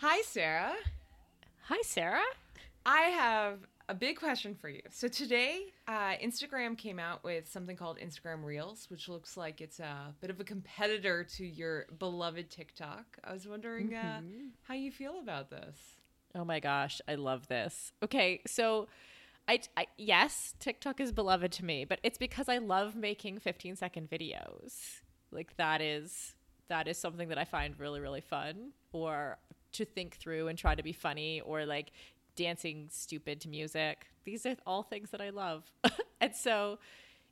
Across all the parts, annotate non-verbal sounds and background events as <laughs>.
Hi, Sarah. Hi, Sarah. I have a big question for you. So today, uh, Instagram came out with something called Instagram Reels, which looks like it's a bit of a competitor to your beloved TikTok. I was wondering uh, Mm-hmm. how you feel about this. Oh my gosh, I love this. Okay, so I, I yes, TikTok is beloved to me, but it's because I love making 15 second videos. Like that is that is something that I find really really fun or to think through and try to be funny or like dancing stupid to music. These are all things that I love. <laughs> and so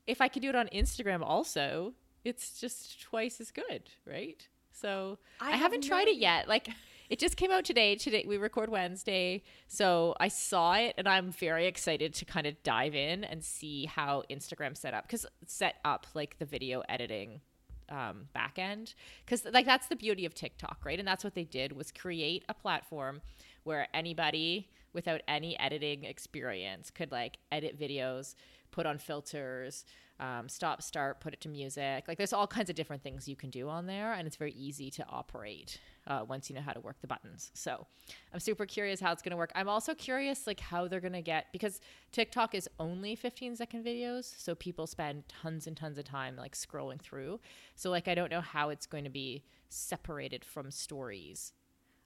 if I can do it on Instagram also, it's just twice as good, right? So I I, have haven't no tried it yet. Like <laughs> it just came out today. Today we record Wednesday, so I saw it and I'm very excited to kind of dive in and see how Instagram set up because set up like the video editing um, back end because like that's the beauty of TikTok, right? And that's what they did was create a platform where anybody without any editing experience could like edit videos, put on filters, um, stop, start, put it to music. Like there's all kinds of different things you can do on there, and it's very easy to operate uh, once you know how to work the buttons. So I'm super curious how it's going to work. I'm also curious like how they're going to get because TikTok is only 15 second videos, so people spend tons and tons of time like scrolling through. So like I don't know how it's going to be separated from stories.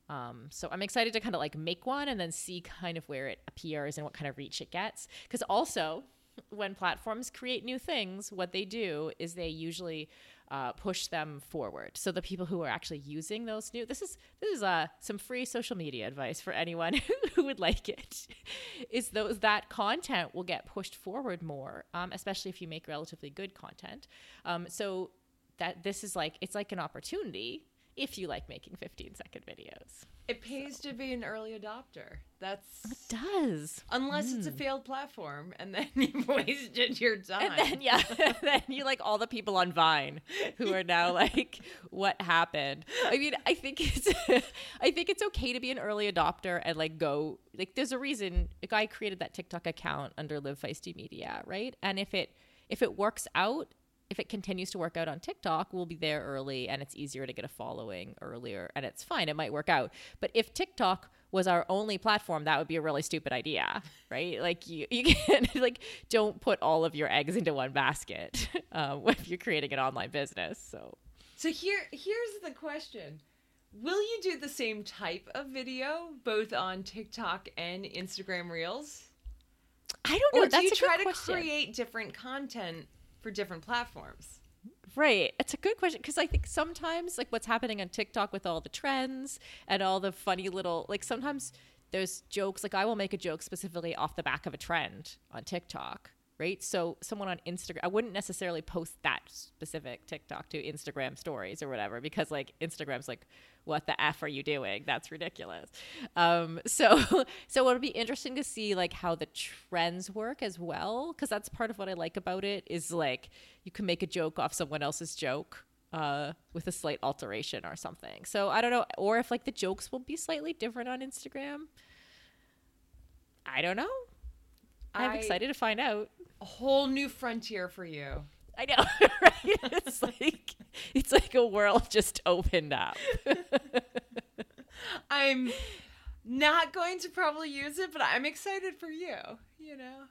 Um, so I'm excited to kind of like make one and then see kind of where it appears and what kind of reach it gets. Because also, when platforms create new things, what they do is they usually uh, push them forward. So the people who are actually using those new this is this is uh, some free social media advice for anyone <laughs> who would like it. Is those that content will get pushed forward more, um, especially if you make relatively good content. Um, so that this is like it's like an opportunity if you like making 15 second videos. It pays to be an early adopter. That's It does. unless it's a hmm. failed platform, and then <laughs> you've wasted your time. And then yeah, <laughs> then you like all the people on Vine who are now <laughs> like, what happened? I mean, I think it's I think it's okay to be an early adopter and like go like there's a reason a guy created that TikTok account under Live Feisty Media, right? And if it if it works out, if it continues to work out on TikTok, we'll be there early and it's easier to get a following earlier and it's fine. It might work out. But if TikTok was our only platform, that would be a really stupid idea, right? Like you, you <laughs> can like don't put all of your eggs into one basket <laughs> um, <laughs> if you're creating an online business. So So here here's the question. Will you do the same type of video both on TikTok and Instagram Reels? I don't know. Or do That's you try to question. create different content for different platforms? Right. It's a good question because I think sometimes, like, what's happening on TikTok with all the trends and all the funny little, like, sometimes there's jokes. Like, I will make a joke specifically off the back of a trend on TikTok, right? So, someone on Instagram, I wouldn't necessarily post that specific TikTok to Instagram stories or whatever because, like, Instagram's like, what the f are you doing? That's ridiculous. Um, <laughs> so, so it'll be interesting to see like how the trends work as well, because that's part of what I like about it is like you can make a joke off someone else's joke uh, with a slight alteration or something. So I don't know, or if like the jokes will be slightly different on Instagram. I don't know. I'm I- excited to find out. A whole new frontier for you. I know, <laughs> right? It's like it's like a world just opened up. <laughs> I'm not going to probably use it, but I'm excited for you, you know.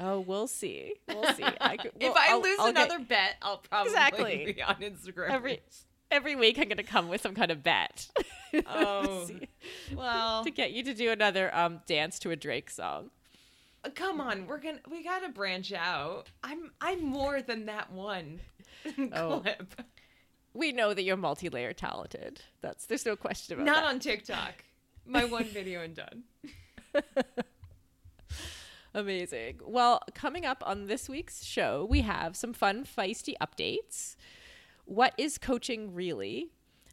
Oh, we'll see. We'll see. I <laughs> could, if I I'll- lose I'll get- another bet, I'll probably Exactly. be on Instagram. every every week, I'm going to come with some kind of bet. Oh. Well, to get you to do another um dance to a Drake song. Uh, come on, we're gonna we gotta branch out. I'm I'm more than that one <laughs> Oh. clip. We know that you're multi-layer talented. That's there's no question about Not that. Not on TikTok. My <laughs> one video and done. <laughs> Amazing. Well, coming up on this week's show, we have some fun, feisty updates. What is coaching really?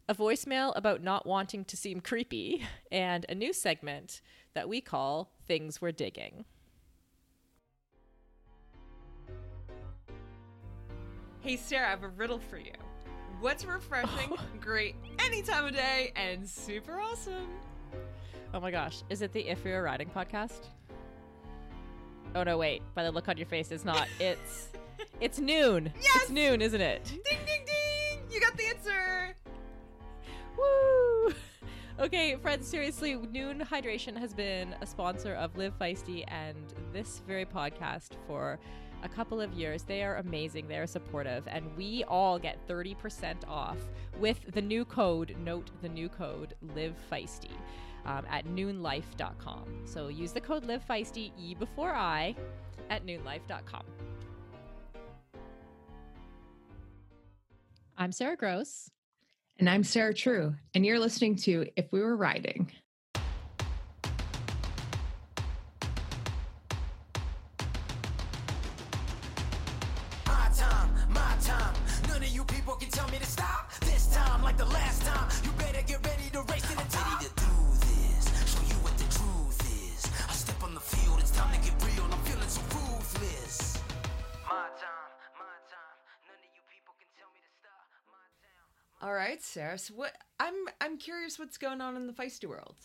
A voicemail about not wanting to seem creepy, and a new segment that we call Things We're Digging. Hey Sarah, I have a riddle for you. What's refreshing, <laughs> great any time of day, and super awesome? Oh my gosh. Is it the If You're Riding podcast? Oh no, wait. By the look on your face, it's not. <laughs> It's it's Nuun. Yes! It's Nuun, isn't it? Ding ding ding! You got the answer. Woo! <laughs> okay, friends, seriously, Nuun Hydration has been a sponsor of Live Feisty and this very podcast for a couple of years. They are amazing, they are supportive, and we all get 30% off with the new code, note the new code, Live Feisty. Um, at nuunlife.com. So use the code Live Feisty, E before I, at nuunlife.com. I'm Sarah Gross. And I'm Sarah True, and you're listening to If We Were Riding. All right, Sarah. So what I'm I'm curious what's going on in the feisty world.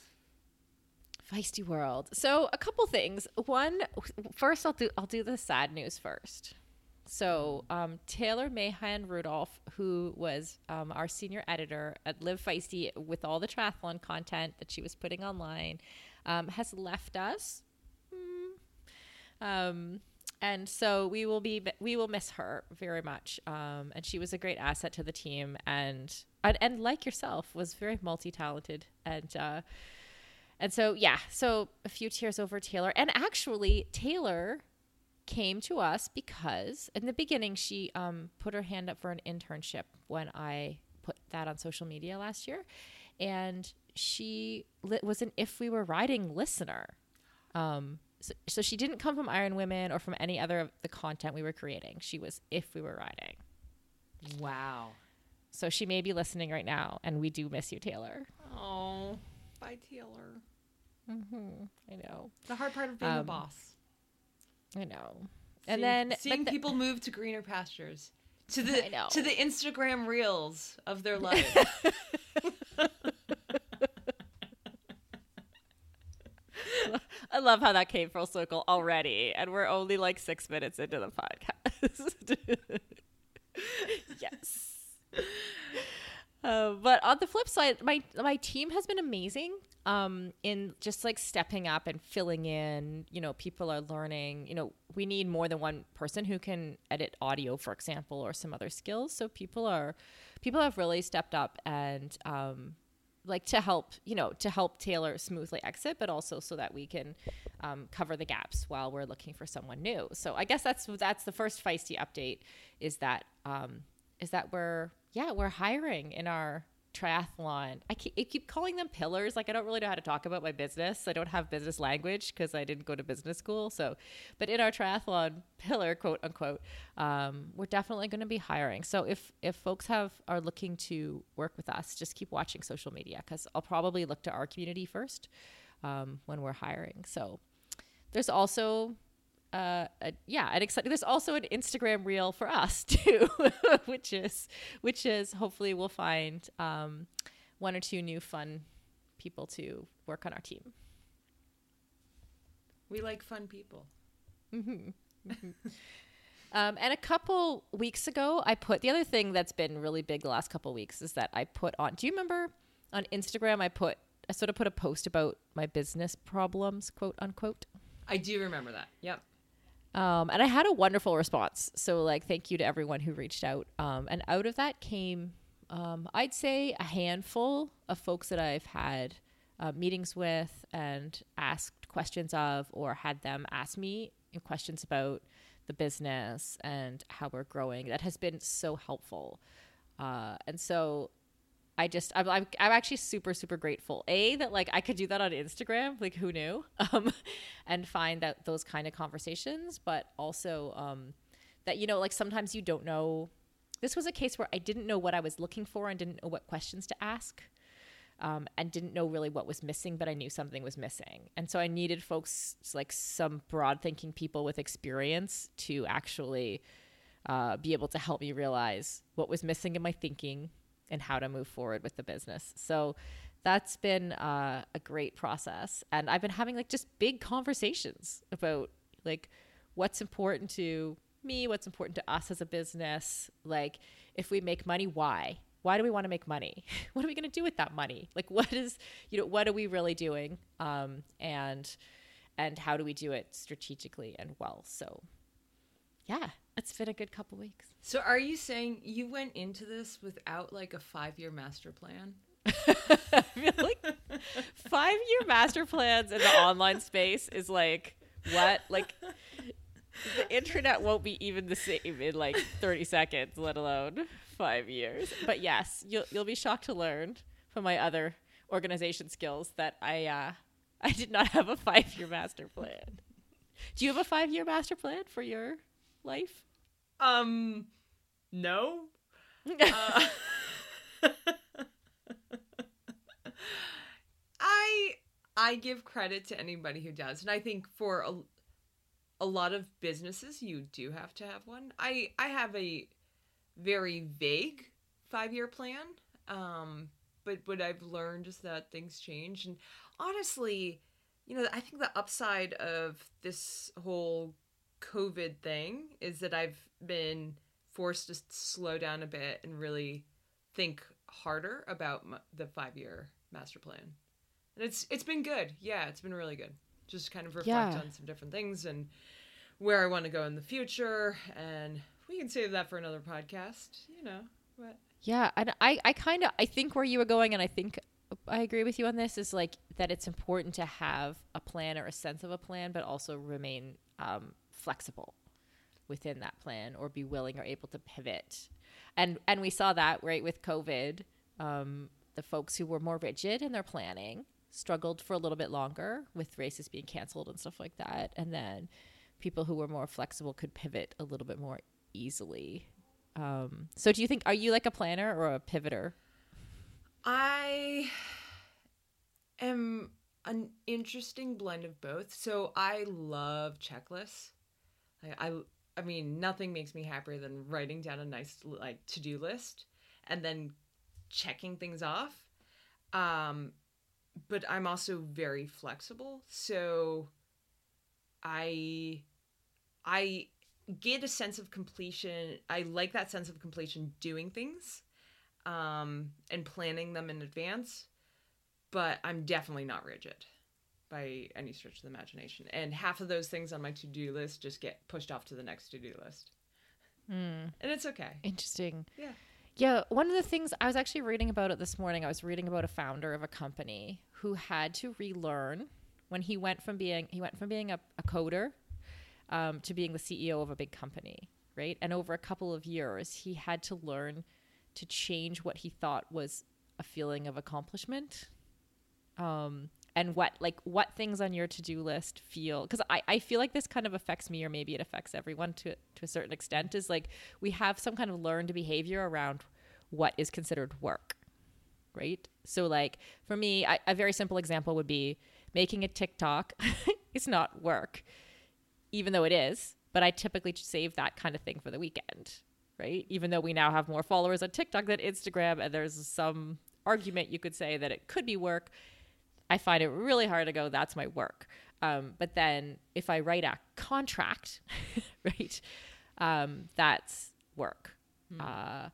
Feisty world. So a couple things. One, first I'll do I'll do the sad news first. So um, Taylor Mahan Rudolph, who was um, our senior editor at Live Feisty with all the triathlon content that she was putting online, um, has left us. Mm. And so we will be we will miss her very much. Um, and she was a great asset to the team, and and, and like yourself, was very multi talented and. Uh, and so, yeah, so a few tears over Taylor. And actually, Taylor came to us because in the beginning, she um, put her hand up for an internship when I put that on social media last year. And she was an If We Were Riding listener. Um, so, so she didn't come from Iron Women or from any other of the content we were creating. She was If We Were Riding. Wow. So she may be listening right now, and we do miss you, Taylor. Oh, bye, Taylor. Mm-hmm. I know. The hard part of being a Um, boss. I know. And then seeing the- people move to greener pastures, to <laughs> the to the Instagram reels of their <laughs> life. I love how that came full circle already, and we're only like six minutes into the podcast. <laughs> yes. Uh, but on the flip side, my my team has been amazing um, in just like stepping up and filling in. You know, people are learning. You know, we need more than one person who can edit audio, for example, or some other skills. So people are people have really stepped up and um, like to help you know to help Taylor smoothly exit, but also so that we can um, cover the gaps while we're looking for someone new. So I guess that's that's the first feisty update is that um, is that we're yeah we're hiring in our triathlon. I keep, I keep calling them pillars. Like I don't really know how to talk about my business. I don't have business language because I didn't go to business school. So, but in our triathlon pillar, quote unquote, um, we're definitely going to be hiring. So if if folks have are looking to work with us, just keep watching social media because I'll probably look to our community first um, when we're hiring. So there's also uh, yeah, an exciting. There's also an Instagram reel for us <laughs> too, which is which is hopefully we'll find um, one or two new fun people to work on our team. we like fun people. Um, and a couple weeks ago, I put the other thing that's been really big the last couple weeks is that I put on. Do you remember on Instagram? I put I sort of put a post about my business problems, quote unquote. I do remember that. Yep. Um, and I had a wonderful response. So, like, thank you to everyone who reached out. Um, and out of that came, um, I'd say, a handful of folks that I've had uh, meetings with and asked questions of, or had them ask me questions about the business and how we're growing. That has been so helpful. Uh, and so I just I'm, I'm I'm actually super super grateful. A that like I could do that on Instagram, like who knew, <laughs> um, and find that those kind of conversations. But also um, that you know like sometimes you don't know. This was a case where I didn't know what I was looking for and didn't know what questions to ask. Um, and didn't know really what was missing, but I knew something was missing. And so I needed folks like some broad thinking people with experience to actually uh, be able to help me realize what was missing in my thinking and how to move forward with the business. So that's been uh, a great process. And I've been having like just big conversations about like what's important to me, what's important to us as a business. Like if we make money, why? why do we want to make money? <laughs> what are we going to do with that money? Like, what is, you know, what are we really doing? Um, and, and how do we do it strategically and well? So, yeah, it's been a good couple weeks. So are you saying you went into this without like a five year master plan? I <laughs> feel like five year master plans in the online space is like what? Like the internet won't be even the same in like 30 seconds, let alone five years. But yes, you'll you'll be shocked to learn from my other organization skills that I uh I did not have a five year master plan. Do you have a five year master plan for your life? Um, no. Uh, <laughs> I I give credit to anybody who does, and I think for a, a lot of businesses, you do have to have one. I I have a very vague five year plan, um, but what I've learned is that things change, and honestly, you know, I think the upside of this whole COVID thing is that I've been forced to slow down a bit and really think harder about the five year master plan. And it's it's been good. Yeah, it's been really good. Just kind of reflect Yeah. on some different things and where I want to go in the future. And we can save that for another podcast. You know, but Yeah, and I, I kind of, I think where you were going, and I think I agree with you on this, is like that it's important to have a plan or a sense of a plan, but also remain um, flexible within that plan or be willing or able to pivot. And and we saw that right with COVID. Um, the folks who were more rigid in their planning struggled for a little bit longer with races being canceled and stuff like that, and then people who were more flexible could pivot a little bit more easily. Um, so do you think are you like a planner or a pivoter? I am an interesting blend of both. So I love checklists. I, I mean, nothing makes me happier than writing down a nice like to-do list and then checking things off. Um but I'm also very flexible. So I I get a sense of completion. I like that sense of completion doing things um, and planning them in advance, but I'm definitely not rigid by any stretch of the imagination. And half of those things on my to do list just get pushed off to the next to do list. And it's okay. Interesting. Yeah. Yeah, one of the things I was actually reading about it this morning. I was reading about a founder of a company who had to relearn when he went from being he went from being a, a coder um, to being the CEO of a big company, right? And over a couple of years, he had to learn to change what he thought was a feeling of accomplishment um, and what like what things on your to-do list feel because I, I feel like this kind of affects me or maybe it affects everyone to to a certain extent is like we have some kind of learned behavior around what is considered work right? So like for me I, a very simple example would be making a tiktok. <laughs> Is not work even though it is but i typically save that kind of thing for the weekend right? Even though we now have more followers on tiktok than instagram and there's some argument you could say that it could be work I find it really hard to go, that's my work. Um, but then if I write a contract, <laughs> right, um, that's work. Uh,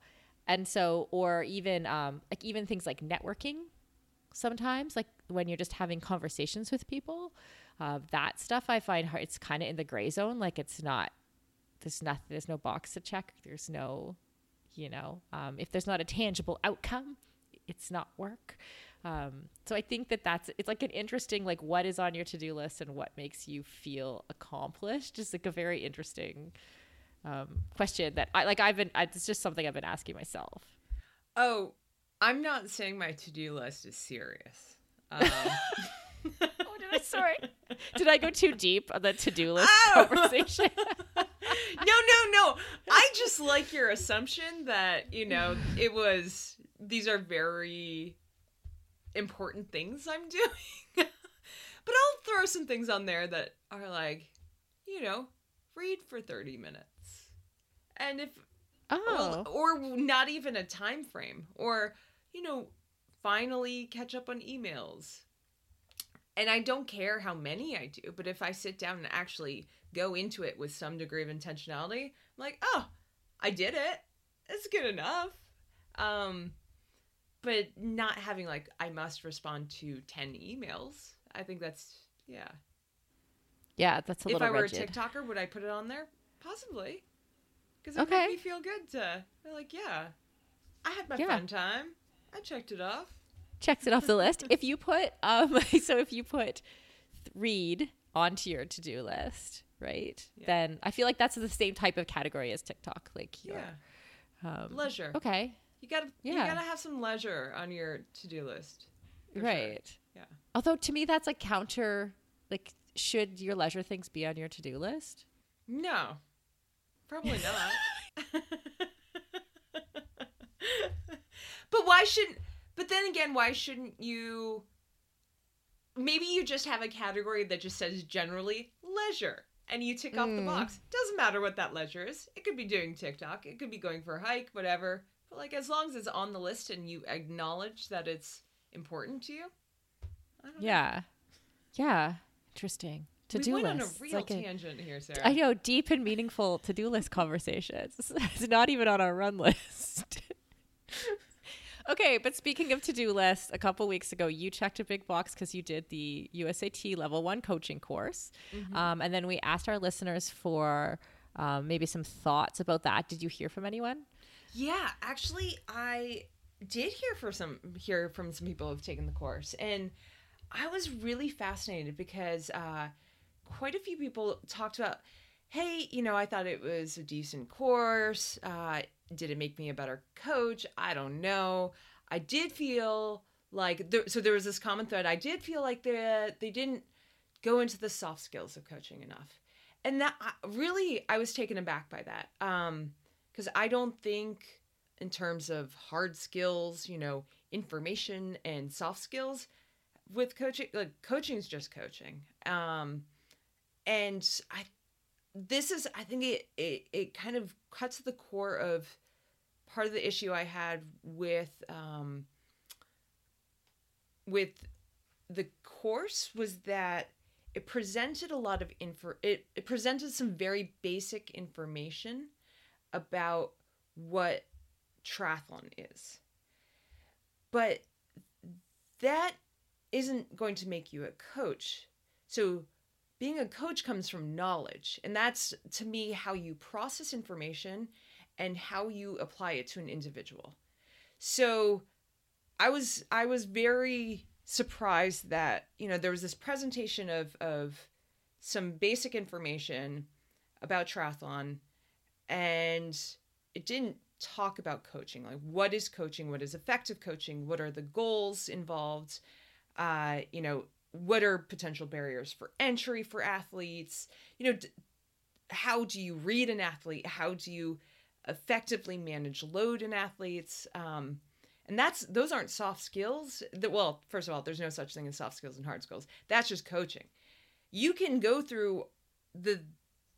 and so, or even um, like even things like networking sometimes, like when you're just having conversations with people, uh, that stuff I find hard. It's kind of in the gray zone. Like it's not, there's not, there's no box to check. There's no, you know, um, if there's not a tangible outcome, it's not work. Um, so I think that that's it's like an interesting like what is on your to do list and what makes you feel accomplished. is like a very interesting um, question that I like. I've been I, it's just something I've been asking myself. Oh, I'm not saying my to do list is serious. Um, <laughs> Oh, did I sorry? did I go too deep on the to do <laughs> list Ow! conversation? <laughs> no, no, no. I just like your assumption that, you know, it was, these are very important things I'm <laughs> doing. but I'll throw some things on there that are like, you know, read for 30 minutes. And if, oh, or not even a time frame, or, you know, finally catch up on emails. And I don't care how many I do, but if I sit down and actually go into it with some degree of intentionality, I'm like, oh, I did it. It's good enough. Um, but not having like I must respond to ten emails. I think that's yeah. Yeah, that's a if little If I were rigid. a TikToker, would I put it on there? Possibly, because it Okay. made me feel good to like, yeah, I had my Yeah. fun time. I checked it off. checks it off the list. If you put um <laughs> so if you put read onto your to-do list, right? Yeah. Then I feel like that's the same type of category as TikTok. Like your Yeah, um, leisure. Okay. You gotta you gotta have some leisure on your to do list. for sure. Right. Yeah. Although to me that's like counter like should your leisure things be on your to-do list? No, probably not. <laughs> but why shouldn't? But then again, why shouldn't you? Maybe you just have a category that just says generally leisure, and you tick off the Mm. box. Doesn't matter what that leisure is. It could be doing TikTok. It could be going for a hike, whatever. But like, as long as it's on the list and you acknowledge that it's important to you. I don't know. Yeah. Yeah. Interesting. To-do list. we went on a real like a- tangent here, Sarah. I know deep and meaningful to-do list conversations. <laughs> It's not even on our run list. <laughs> okay, but speaking of to-do lists, a couple weeks ago you checked a big box because you did the USAT Level One coaching course, um, and then we asked our listeners for um, maybe some thoughts about that. Did you hear from anyone? Yeah, actually, I did hear for some hear from some people who've taken the course, and I was really fascinated because uh, quite a few people talked about, hey, you know, I thought it was a decent course. Uh, did it make me a better coach? I don't know. I did feel like there, so there was this common thread. I did feel like they they didn't go into the soft skills of coaching enough, and that really I was taken aback by that. Um, because I don't think in terms of hard skills, you know, information and soft skills with coaching like coaching is just coaching. Um and I this is I think it it, it kind of cuts to the core of part of the issue I had with um with the course was that it presented a lot of info it, it presented some very basic information about what triathlon is. But that isn't going to make you a coach. So being a coach comes from knowledge, and that's to me how you process information and how you apply it to an individual. So I was I was very surprised that, you know, there was this presentation of of some basic information about triathlon and it didn't talk about coaching like what is coaching what is effective coaching what are the goals involved uh you know what are potential barriers for entry for athletes you know d- how do you read an athlete how do you effectively manage load in athletes um and that's those aren't soft skills that well first of all there's no such thing as soft skills and hard skills that's just coaching. You can go through the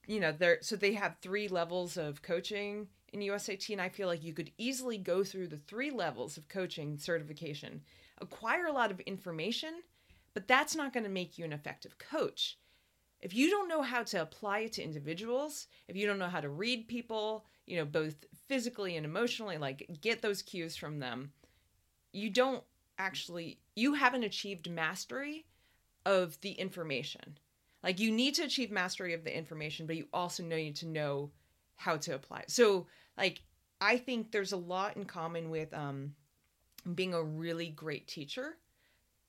you know there so they have three levels of coaching in USAT and I feel like you could easily go through the three levels of coaching certification acquire a lot of information but that's not going to make you an effective coach. If you don't know how to apply it to individuals if you don't know how to read people you know both physically and emotionally like get those cues from them you don't actually you haven't achieved mastery of the information like you need to achieve mastery of the information but you also need to know how to apply it. So like i think there's a lot in common with um being a really great teacher.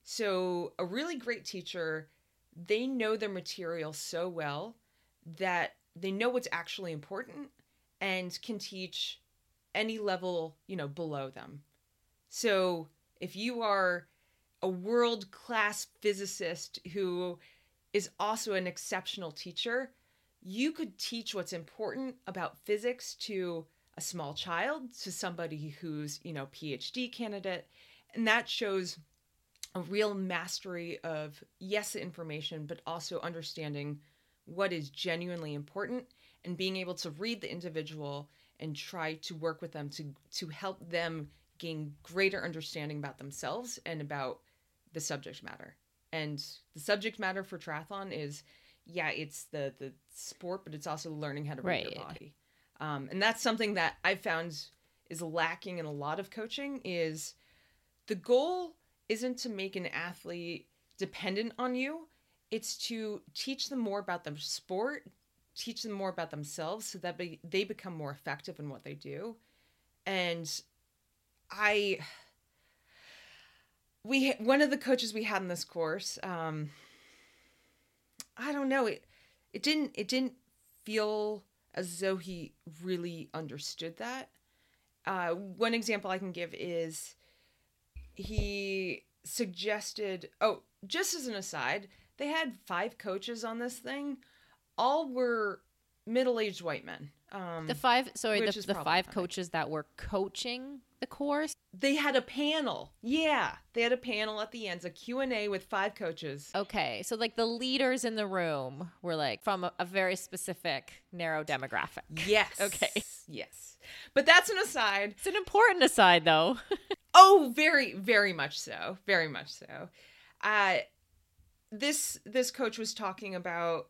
So a really great teacher they know their material so well that they know what's actually important and can teach any level you know below them. So if you are a world class physicist who is also an exceptional teacher, you could teach what's important about physics to a small child, to somebody who's, you know, PhD candidate, and that shows a real mastery of yes, information, but also understanding what is genuinely important and being able to read the individual and try to work with them to to help them gain greater understanding about themselves and about the subject matter. And the subject matter for triathlon is, yeah, it's the the sport, but it's also learning how to read your body. Um, and that's something that I've found is lacking in a lot of coaching is the goal isn't to make an athlete dependent on you. It's to teach them more about the sport teach them more about themselves so that they, they become more effective in what they do. And i we one of the coaches we had in this course um i don't know it it didn't it didn't feel as though he really understood that. Uh one example i can give is he suggested oh just as an aside they had five coaches on this thing. All were middle-aged white men um The five, sorry, the, the five coaches that were coaching the course. they had a panel yeah they had a panel at the end a q&a with five coaches Okay, so like the leaders in the room were like from a, a very specific narrow demographic. yes <laughs> Okay. yes but that's an aside It's an important aside, though. <laughs> oh very very much so very much so uh this this coach was talking about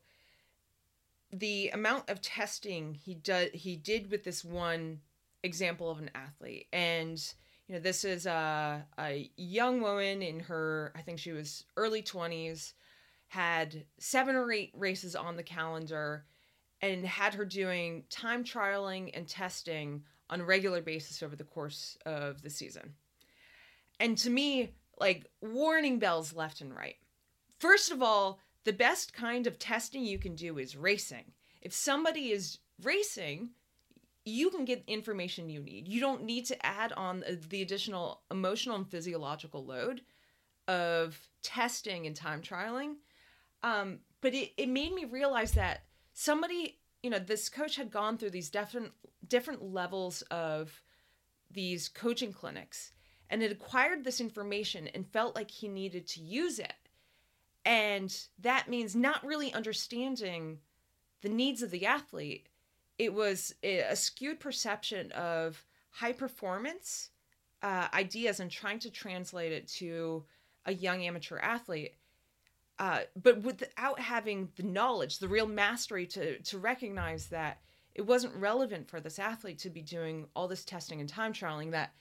the amount of testing he did he did with this one example of an athlete. And you know this is a, a young woman in her i think she was early 20s had seven or eight races on the calendar and had her doing time trialing and testing on a regular basis over the course of the season. And to me like warning bells left and right. First of all the best kind of testing you can do is racing. If somebody is racing you can get information you need. You don't need to add on the additional emotional and physiological load of testing and time trialing. Um, but it, it made me realize that somebody you know this coach had gone through these different different levels of these coaching clinics and had acquired this information and felt like he needed to use it and that means not really understanding the needs of the athlete. It was a skewed perception of high performance uh, ideas and trying to translate it to a young amateur athlete uh, but without having the knowledge the real mastery to to recognize that it wasn't relevant for this athlete to be doing all this testing and time trialing that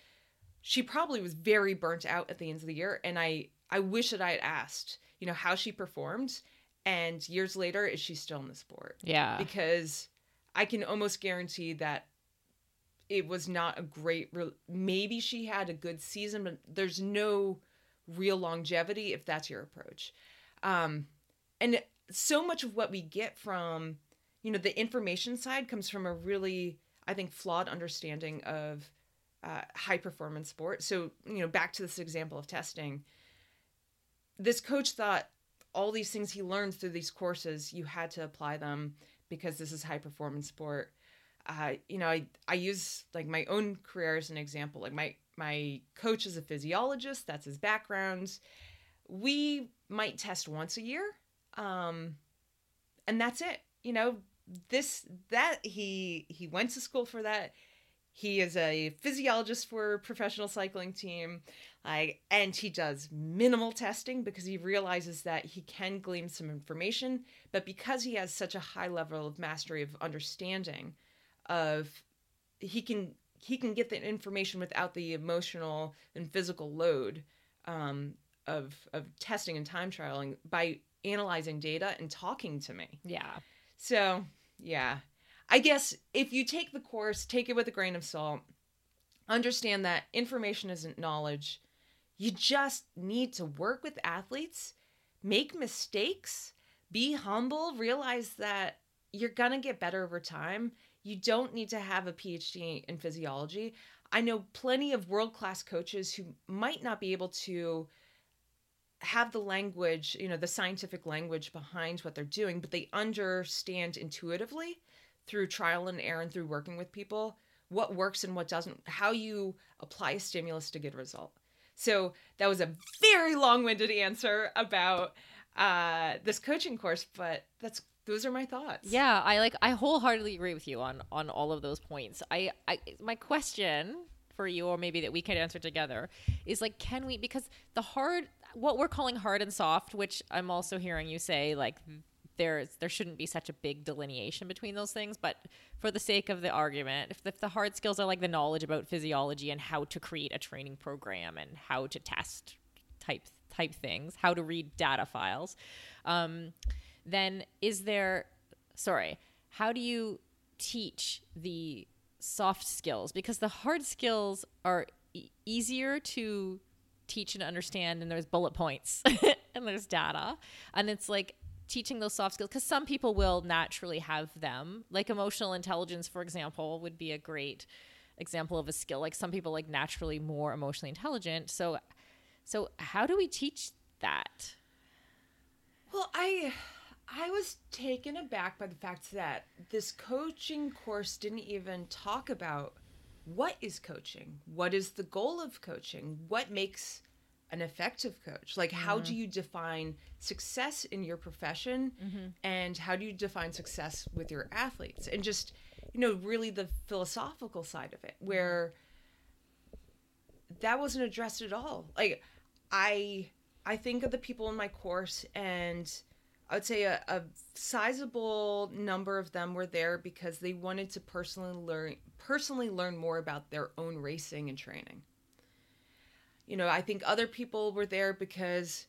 she probably was very burnt out at the end of the year. And i i wish that i had asked you know how she performed and years later is she still in the sport Yeah. because I can almost guarantee that it was not a great. Re- Maybe she had a good season, but there's no real longevity if that's your approach. Um, and so much of what we get from, you know, the information side comes from a really, I think, flawed understanding of uh, high performance sport. So, you know, back to this example of testing, this coach thought all these things he learned through these courses, you had to apply them because this is high performance sport. Uh, you know, I, I use like my own career as an example. Like my my coach is a physiologist. That's his background. We might test once a year, um, and that's it. You know, this that he he went to school for that. He is a physiologist for a professional cycling team. Like, and he does minimal testing because he realizes that he can glean some information, but because he has such a high level of mastery of understanding of he can he can get the information without the emotional and physical load um, of of testing and time trialing by analyzing data and talking to me. Yeah. So, yeah. I guess if you take the course, take it with a grain of salt. Understand that information isn't knowledge. You just need to work with athletes, make mistakes, be humble, realize that you're going to get better over time. You don't need to have a PhD in physiology. I know plenty of world class coaches who might not be able to have the language, you know, the scientific language behind what they're doing, but they understand intuitively through trial and error and through working with people what works and what doesn't, how you apply a stimulus to get a result. So that was a very long-winded answer about uh, this coaching course, but that's those are my thoughts. Yeah, I like I wholeheartedly agree with you on on all of those points. I, I my question for you or maybe that we could answer together is like can we because the hard what we're calling hard and soft, which I'm also hearing you say like there's there shouldn't be such a big delineation between those things. But for the sake of the argument, if the, if the hard skills are like the knowledge about physiology and how to create a training program and how to test type type things, how to read data files, um, then is there sorry, how do you teach the soft skills? Because the hard skills are e- easier to teach and understand and there's bullet points <laughs> and there's data and it's like teaching those soft skills because some people will naturally have them like emotional intelligence for example would be a great example of a skill like some people like naturally more emotionally intelligent so so how do we teach that Well, I I was taken aback by the fact that this coaching course didn't even talk about what is coaching? What is the goal of coaching? What makes an effective coach? Like how do mm-hmm. you define success in your profession mm-hmm. and how do you define success with your athletes? And just you know, really the philosophical side of it mm-hmm. where that wasn't addressed at all. Like I I think of the people in my course and I would say a, a sizable number of them were there because they wanted to personally learn personally learn more about their own racing and training. You know, I think other people were there because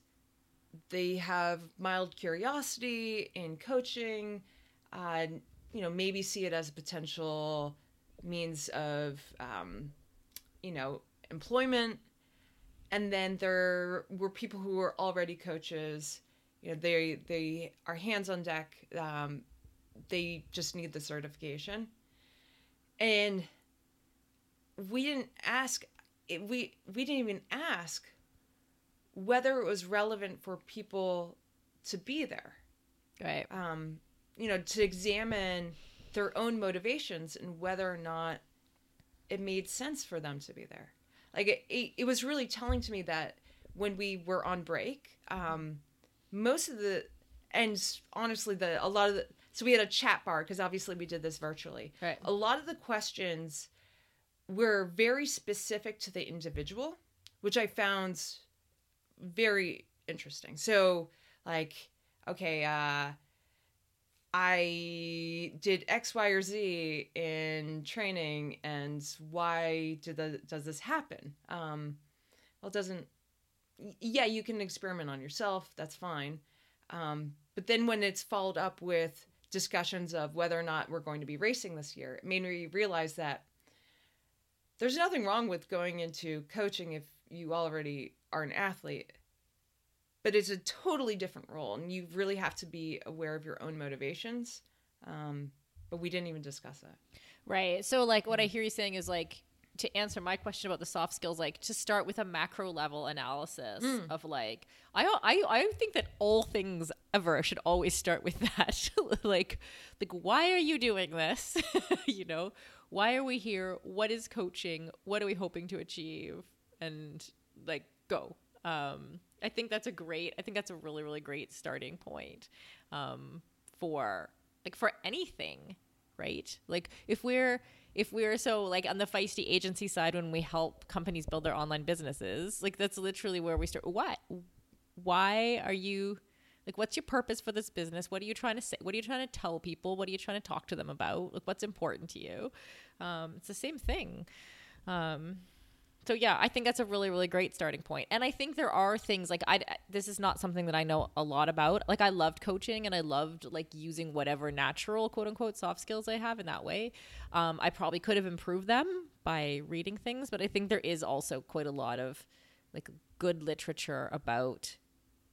they have mild curiosity in coaching, you know, maybe see it as a potential means of, um, you know, employment. And then there were people who were already coaches. You know, they they are hands on deck. Um, they just need the certification, and we didn't ask. It, we we didn't even ask whether it was relevant for people to be there right um, you know, to examine their own motivations and whether or not it made sense for them to be there. Like it, it, it was really telling to me that when we were on break, um, most of the, and honestly, the a lot of the, so we had a chat bar because obviously we did this virtually. Right. A lot of the questions were very specific to the individual, which I found very interesting. So, like, okay, uh, I did X, Y, or Z in training, and why did the, does this happen? Um, well, it doesn't. Yeah, you can experiment on yourself. That's fine. Um, but then when it's followed up with discussions of whether or not we're going to be racing this year, it made me realize that there's nothing wrong with going into coaching if you already are an athlete but it's a totally different role and you really have to be aware of your own motivations um, but we didn't even discuss that Right. So like what I hear you saying is like to answer my question about the soft skills, like to start with a macro level analysis of like I I I think that all things ever should always start with <laughs> that. like like why are you doing this? <laughs> you know, why are we here? What is coaching? What are we hoping to achieve? And like go. Um I think that's a great I think that's a really, really great starting point um for like for anything right like if we're if we're so like on the feisty agency side when we help companies build their online businesses like that's literally where we start what why are you like what's your purpose for this business? What are you trying to say? What are you trying to tell people? What are you trying to talk to them about? Like what's important to you? Um, it's the same thing. Um, so yeah i think that's a really really great starting point. and i think there are things like i this is not something that i know a lot about. Like i loved coaching and i loved like using whatever natural quote unquote soft skills i have in that way. Um, i probably could have improved them by reading things but i think there is also quite a lot of like good literature about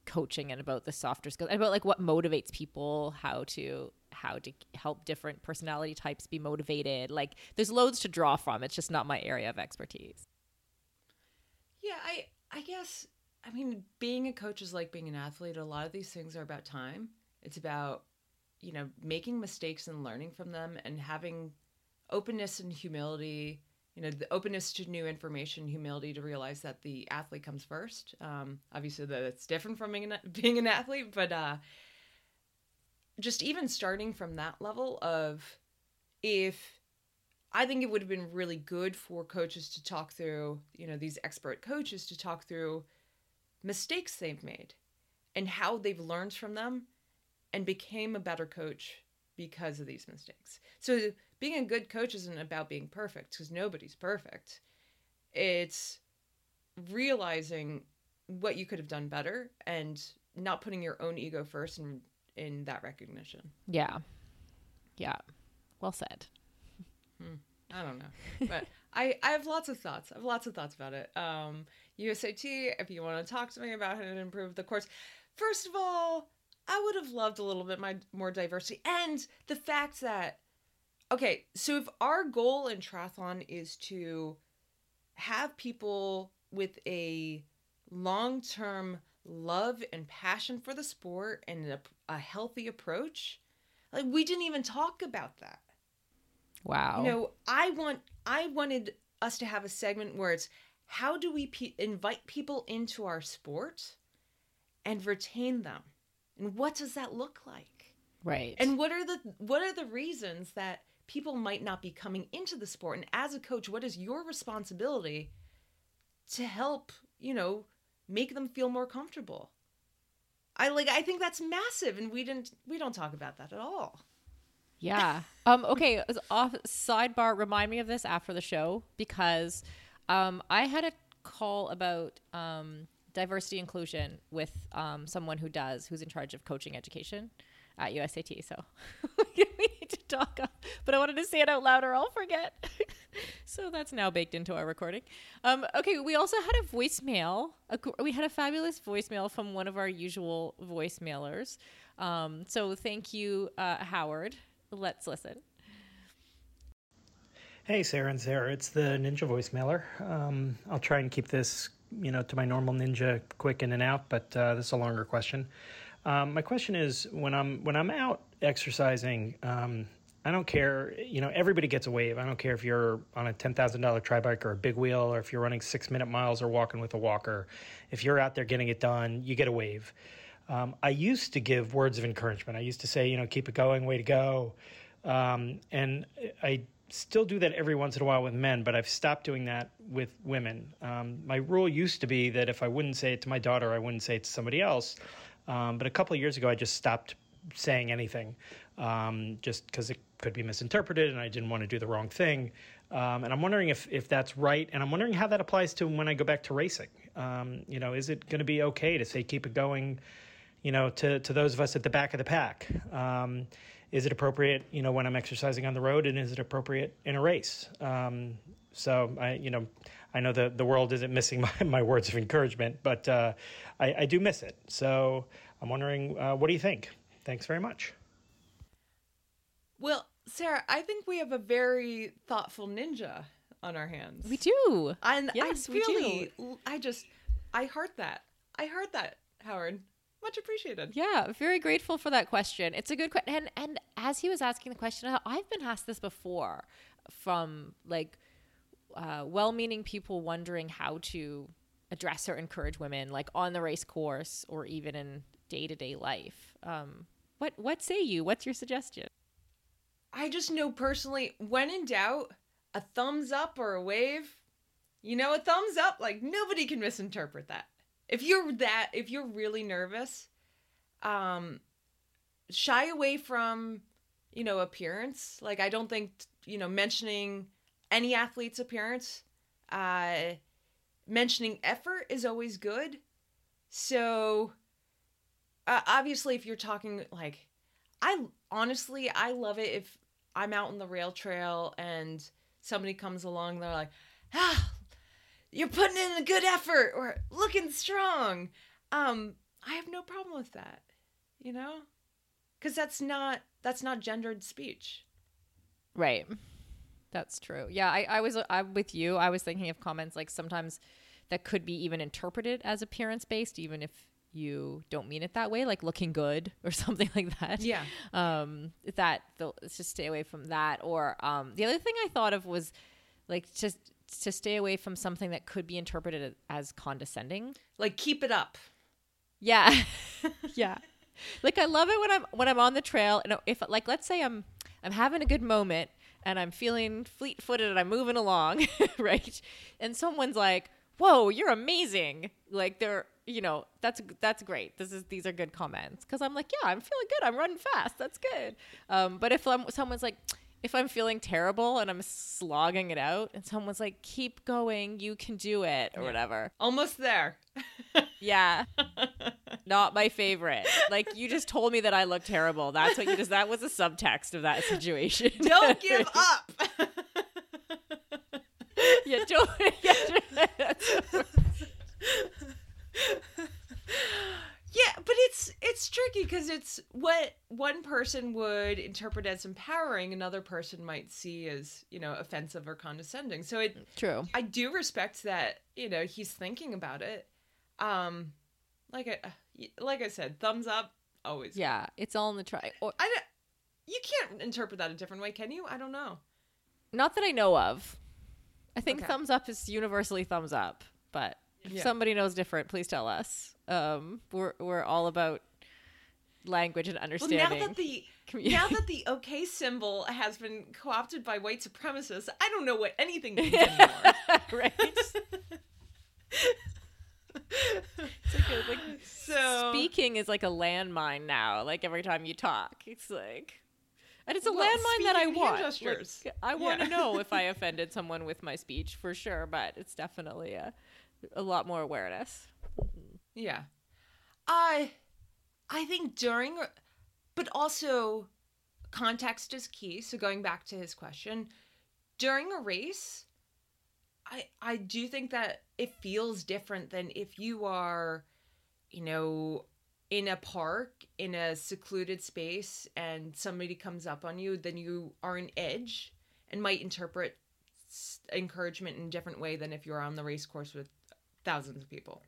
coaching and about the softer skills and about like what motivates people how to how to help different personality types be motivated. Like there's loads to draw from. It's just not my area of expertise. Yeah i i guess i mean being a coach is like being an athlete. A lot of these things are about time. It's about you know making mistakes and learning from them and having openness and humility you know the openness to new information humility to realize that the athlete comes first um, obviously that's different from being an, <laughs> being an athlete but uh, just even starting from that level of if i think it would have been really good for coaches to talk through you know these expert coaches to talk through mistakes they've made and how they've learned from them and became a better coach because of these mistakes. So being a good coach isn't about being perfect because nobody's perfect. It's realizing what you could have done better and not putting your own ego first in in that recognition. Yeah. Yeah. Well said. I don't know, but I I have lots of thoughts. I have lots of thoughts about it. Um, USAT. If you want to talk to me about how to improve the course, first of all, I would have loved a little bit my more diversity and the fact that okay, so if our goal in triathlon is to have people with a long-term love and passion for the sport and a, a healthy approach, like we didn't even talk about that. Wow. You know, I want I wanted us to have a segment where it's how do we pe- invite people into our sport and retain them, and what does that look like? right. And what are the what are the reasons that people might not be coming into the sport? And as a coach, what is your responsibility to help you know make them feel more comfortable? I like I think that's massive, and we didn't we don't talk about that at all. Yeah. <laughs> Um, okay. Off sidebar. Remind me of this after the show because um, I had a call about um, diversity inclusion with um, someone who does who's in charge of coaching education at USAT. So <laughs> we need to talk but I wanted to say it out loud or I'll forget. <laughs> so that's now baked into our recording. Um, okay. We also had a voicemail. A, we had a fabulous voicemail from one of our usual voicemailers. Um, so thank you, uh, Howard. Let's listen. Hey, Sarah and Sarah, it's the Ninja voicemailer. Um, I'll try and keep this, you know, to my normal Ninja, quick in and out, but uh, this is a longer question. Um, my question is, when I'm when I'm out exercising, um, I don't care. You know, everybody gets a wave. I don't care if you're on a ten thousand dollar tri bike or a big wheel, or if you're running six minute miles or walking with a walker. If you're out there getting it done, you get a wave. Um, I used to give words of encouragement. I used to say, you know, keep it going, way to go. Um, and I still do that every once in a while with men, but I've stopped doing that with women. Um, my rule used to be that if I wouldn't say it to my daughter, I wouldn't say it to somebody else. Um, but a couple of years ago, I just stopped saying anything um, just because it could be misinterpreted and I didn't want to do the wrong thing. Um, and I'm wondering if, if that's right. And I'm wondering how that applies to when I go back to racing. Um, you know, is it going to be okay to say keep it going, you know, to, to those of us at the back of the pack? Um, is it appropriate, you know, when I'm exercising on the road, and is it appropriate in a race? Um, so I, you know, I know the the world isn't missing <laughs> my, my words of encouragement, but uh, I, I do miss it. So I'm wondering, uh, what do you think? Thanks very much. Well, Sarah, I think we have a very thoughtful ninja on our hands. We do. And Yes, I we do. really, I just, I heard that. I heard that, Howard. Much appreciated. Yeah, very grateful for that question. It's a good question. And and as he was asking the question, I've been asked this before from like uh, well-meaning people wondering how to address or encourage women, like on the race course or even in day-to-day life. Um, what what say you? What's your suggestion? I just know personally, when in doubt, a thumbs up or a wave, you know, a thumbs up, like nobody can misinterpret that. If you're that, if you're really nervous, um, shy away from, you know, appearance. Like, I don't think, you know, mentioning any athlete's appearance, uh, mentioning effort is always good. So, uh, obviously, if you're talking like, I honestly, I love it if I'm out on the rail trail and somebody comes along, they're like, ah, you're putting in a good effort or looking strong. Um, I have no problem with that, you know, because that's not that's not gendered speech. Right. That's true. Yeah, I, I was I'm with you. I was thinking of comments like sometimes that could be even interpreted as appearance based, even if you don't mean it that way, like looking good <laughs> or something like that. Yeah. Um, that the, just stay away from that. Or um, the other thing I thought of was like just to stay away from something that could be interpreted as condescending. Like keep it up. Yeah. <laughs> yeah. Like I love it when I'm when I'm on the trail and if like let's say I'm I'm having a good moment and I'm feeling fleet-footed and I'm moving along, <laughs> right? And someone's like, whoa, you're amazing. Like they're, you know, that's that's great. This is these are good comments because I'm like, yeah, I'm feeling good. I'm running fast. That's good. Um, but if I'm, someone's like, if I'm feeling terrible and I'm slogging it out, and someone's like, keep going, you can do it, or whatever. Almost there. <laughs> Yeah. Not my favorite. Like you just told me that I look terrible. That's what you just that was a subtext of that situation. <laughs> Don't <laughs> give up. yeah, don't yeah, that's- Yeah, but it's it's tricky because it's what one person would interpret as empowering, another person might see as you know offensive or condescending. So it, True. I do respect that you know he's thinking about it. Um, like I like I said, thumbs up always. Yeah, it's all in the try. Or I don't- you can't interpret that a different way, can you? I don't know. not that I know of. I think Okay. thumbs up is universally thumbs up, but if Yeah. somebody knows different, please tell us. Um, we're we're all about language and understanding. Well, now that the commu- now that the OK symbol has been co-opted by white supremacists, I don't know what anything means <laughs> anymore. right. <laughs> It's like, a- like so speaking is like a landmine now. Like every time you talk, it's like, and it's a Well, landmine that I want. hand Like. I want to Yeah. know if I <laughs> offended someone with my speech for sure, but it's definitely a, a lot more awareness. Yeah. I I think during but also context is key. So going back to his question, during a race, I I do think that it feels different than if you are, you know, in a park in a secluded space and somebody comes up on you, then you are an edge and might interpret encouragement in a different way than if you're on the race course with thousands of people.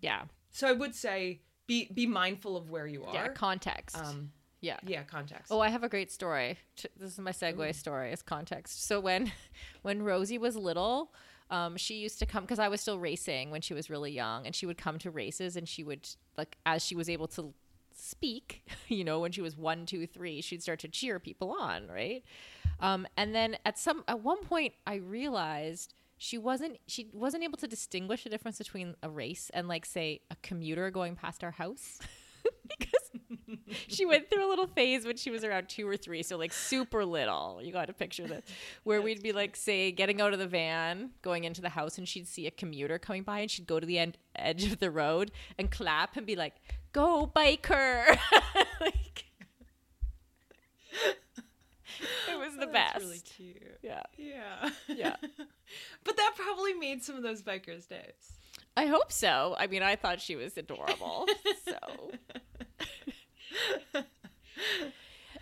Yeah, So I would say be be mindful of where you are. yeah, context. um, yeah. yeah, context. Oh, I have a great story. This is my segue story as context. So when <laughs> when Rosie was little, um, she used to come because I was still racing when she was really young, and she would come to races, and she would like as she was able to speak, <laughs> you know, when she was one, two, three, she'd start to cheer people on, right? Um, and then at some at one point, I realized she wasn't she wasn't able to distinguish the difference between a race and like say a commuter going past our house <laughs> because she went through a little phase when she was around two or three, so like super little. You got to picture this, where we'd be like, say, getting out of the van, going into the house, and she'd see a commuter coming by, and she'd go to the end edge of the road and clap and be like, "Go biker!" <laughs> like, it was the best. <laughs> Oh, that's really cute. yeah, Yeah. yeah. <laughs> but that probably made some of those bikers' days. I hope so. I mean, I thought she was adorable. so. <laughs>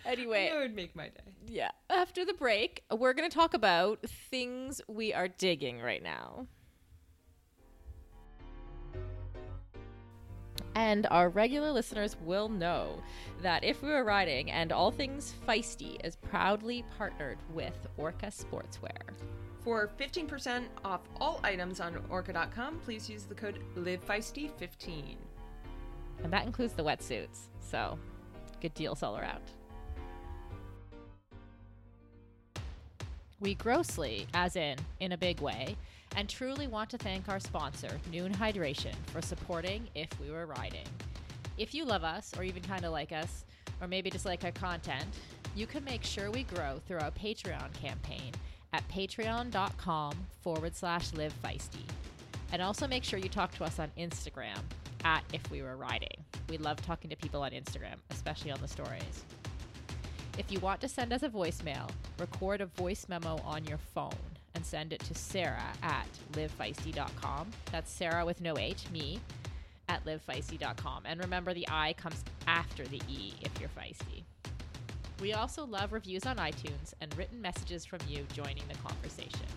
anyway, It would make my day. Yeah. After the break, we're going to talk about things we are digging right now. And our regular listeners will know that If We Were Riding and All Things Feisty is proudly partnered with Orca Sportswear. For 15% off all items on orca.com, please use the code LiveFeisty15. And that includes the wetsuits. So, good deals all around. We grossly, as in in a big way, and truly want to thank our sponsor, Nuun Hydration, for supporting If We Were Riding. If you love us, or even kind of like us, or maybe just like our content, you can make sure we grow through our Patreon campaign at patreon.com forward slash live feisty. And also make sure you talk to us on Instagram at If We Were Riding. We love talking to people on Instagram, especially on the stories. If you want to send us a voicemail, record a voice memo on your phone and send it to Sarah at livefeisty.com. That's Sarah with no H, me, at livefeisty.com. And remember, the I comes after the E if you're feisty. We also love reviews on iTunes and written messages from you joining the conversation.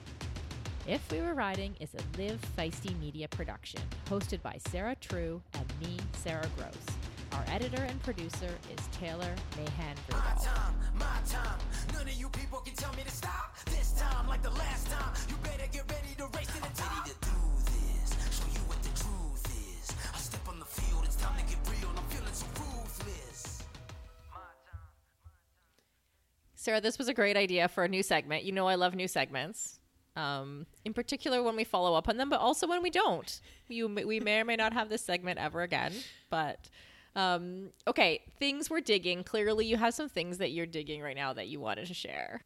If We Were Riding is a Live Feisty media production hosted by Sarah True and me, Sarah Gross. Our editor and producer is Taylor Mahan My time, my time. None of you people can tell me to stop. This time, like the last time, you better get ready to race to the top. Ready to do this, show you what the truth is. I step on the field, it's time to get real. I'm feeling so ruthless. Sarah, this was a great idea for a new segment. You know I love new segments. Um, in particular, when we follow up on them, but also when we don't. You, we may or may not have this segment ever again. But um, okay, things we're digging. Clearly, you have some things that you're digging right now that you wanted to share.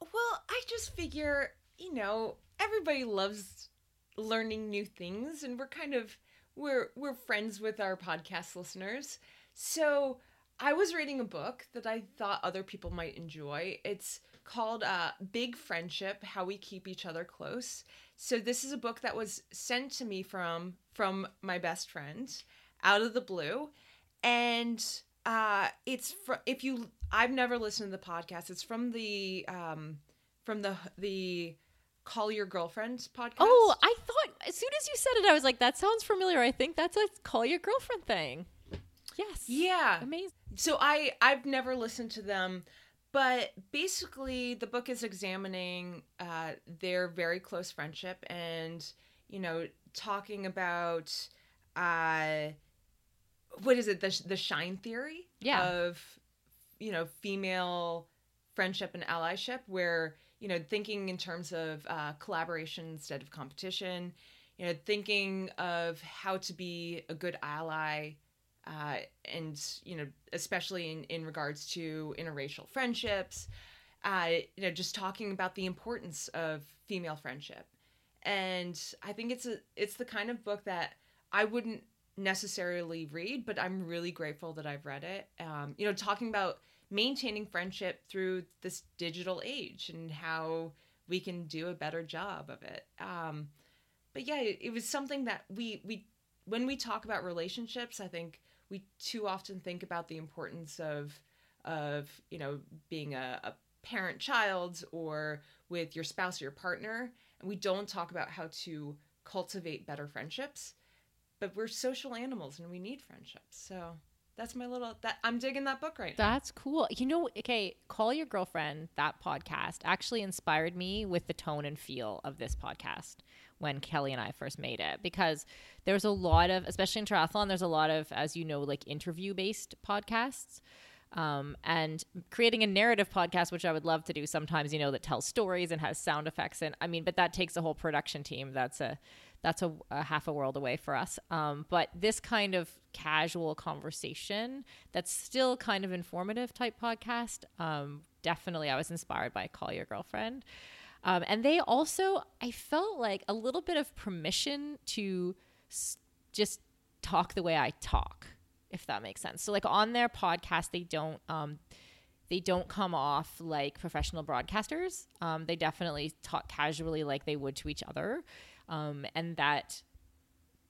Well, I just figure, you know, everybody loves learning new things and we're kind of we're we're friends with our podcast listeners. So, I was reading a book that I thought other people might enjoy. It's called uh, Big Friendship: How We Keep Each Other Close. So this is a book that was sent to me from from my best friend out of the blue, and uh, it's from if you I've never listened to the podcast. It's from the um, from the the Call Your Girlfriend podcast. Oh, I thought as soon as you said it, I was like, that sounds familiar. I think that's a call your girlfriend thing. Yes. yeah. Amazing. so i i've never listened to them but basically the book is examining uh, their very close friendship and you know talking about uh, what is it? The, the shine theory? Yeah. of you know female friendship and allyship where you know thinking in terms of uh, collaboration instead of competition you know thinking of how to be a good ally uh, and you know especially in, in regards to interracial friendships uh, you know just talking about the importance of female friendship. And i think it's a it's the kind of book that i wouldn't necessarily read but i'm really grateful that i've read it. Um, you know talking about maintaining friendship through this digital age and how we can do a better job of it. Um, but yeah it, it was something that we we when we talk about relationships i think we too often think about the importance of of you know being a, a parent child or with your spouse or your partner. And we don't talk about how to cultivate better friendships but we're social animals and we need friendships so that's my little that i'm digging that book right now That's cool. You know, okay, Call Your Girlfriend, that podcast actually inspired me with the tone and feel of this podcast when Kelly and I first made it because there's a lot of, especially in triathlon, there's a lot of, as you know, like interview based podcasts. Um, and creating a narrative podcast, which I would love to do sometimes, you know, that tells stories and has sound effects. And I mean, but that takes a whole production team. That's a, that's a, a half a world away for us. Um, but this kind of casual conversation that's still kind of informative type podcast, um, definitely I was inspired by Call Your Girlfriend. Um, and they also, I felt like a little bit of permission to s- just talk the way I talk, if that makes sense. So, like on their podcast, they don't. Um, they don't come off like professional broadcasters. Um, they definitely talk casually like they would to each other, um, and that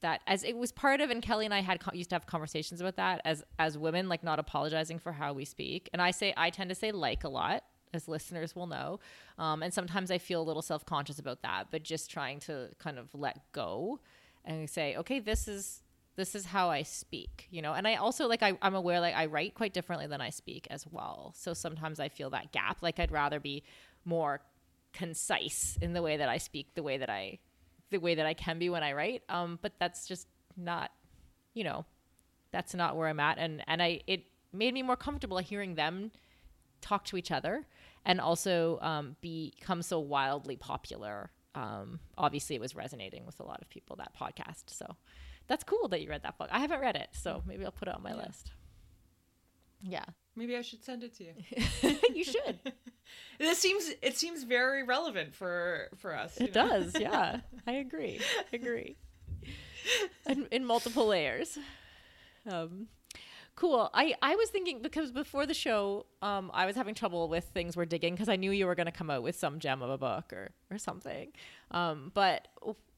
that as it was part of and Kelly and I had used to have conversations about that as as women like not apologizing for how we speak. And I say I tend to say like a lot as listeners will know. Um, and sometimes I feel a little self conscious about that but just trying to kind of let go and say okay this is this is how I speak you know? And I also like I, I'm aware like I write quite differently than I speak as well. So sometimes I feel that gap. Like I'd rather be more concise in the way that I speak the way that I the way that I can be when I write. Um, but that's just not, you know, that's not where I'm at. And and I it made me more comfortable hearing them talk to each other and also um, become so wildly popular. Um, obviously, it was resonating with a lot of people that podcast. So that's cool that you read that book. I haven't read it, so maybe I'll put it on my Yeah. list. Yeah, maybe i should send it to you <laughs> you should. <laughs> this seems it seems very relevant for for us It know? does. Yeah, <laughs> I agree. I agree. in, in multiple layers. Um, cool. I, I was thinking because before the show, um, I was having trouble with things we're digging because I knew you were going to come out with some gem of a book or, or something. Um, but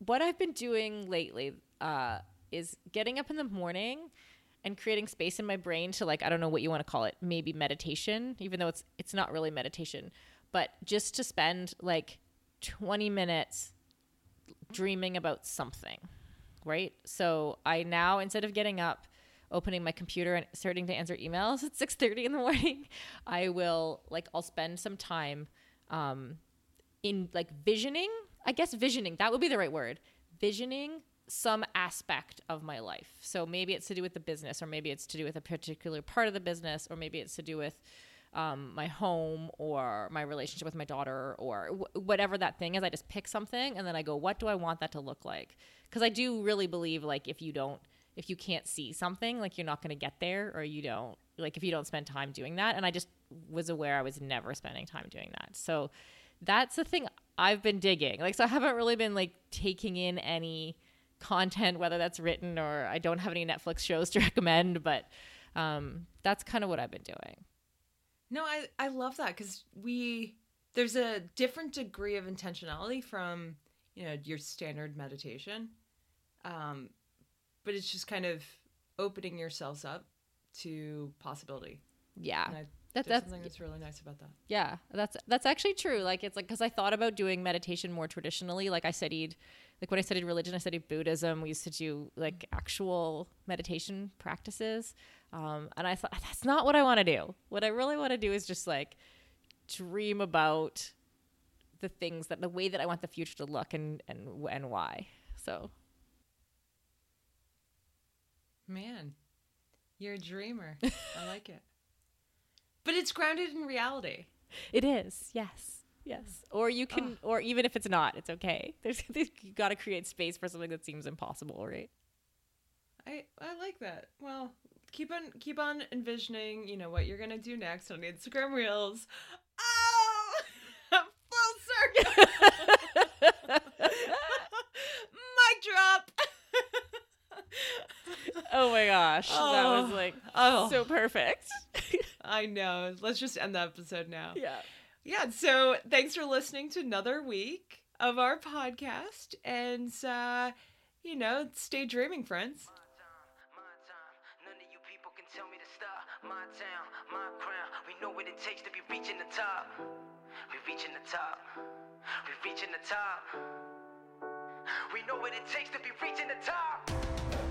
what I've been doing lately uh, is getting up in the morning and creating space in my brain to like I don't know what you want to call it, maybe meditation, even though it's it's not really meditation, but just to spend like 20 minutes dreaming about something, right? So I now instead of getting up, opening my computer and starting to answer emails <laughs> at 6:30 in the morning, <laughs> I will like I'll spend some time um in like visioning, I guess visioning, that would be the right word. Visioning some aspect of my life. So maybe it's to do with the business, or maybe it's to do with a particular part of the business, or maybe it's to do with um, my home or my relationship with my daughter or whatever that thing is. I just pick something and then I go, what do I want that to look like? Because I do really believe like if you don't, if you can't see something, like you're not going to get there or you don't, like if you don't spend time doing that. And I just was aware I was never spending time doing that. So that's the thing I've been digging. Like, so I haven't really been like taking in any content, whether that's written or I don't have any Netflix shows to <laughs> recommend, but um, that's kind of what I've been doing. No, I I love that because we there's a different degree of intentionality from you know your standard meditation, um, but it's just kind of opening yourselves up to possibility. Yeah. And I, That, that's something that's really nice about that. Yeah, that's that's actually true. Like it's like because I thought about doing meditation more traditionally. Like I studied, like when I studied religion, I studied Buddhism. We used to do like actual meditation practices, um, and I thought that's not what I want to do. What I really want to do is just like dream about the things that the way that I want the future to look and and and why. So Man, you're a dreamer. I like it. <laughs> But it's grounded in reality. it is, yes. Yes, mm. or you can, or even if it's not, it's okay. <laughs> There's, you got to create space for something that seems impossible, right? I I like that. Well, keep on keep on envisioning, you know, what you're gonna do next on Instagram Reels. Oh, <laughs> full circle. <laughs> Mic drop. Oh my gosh, that was Oh. like Oh. so perfect. I know. Let's just end the episode now. yeah. Yeah. So thanks for listening to another week of our podcast, and uh, you know, stay dreaming, friends. My town, my crown. We know what it takes to be reaching the top. We reaching the top. We reaching the top. We know what it takes to be reaching the top.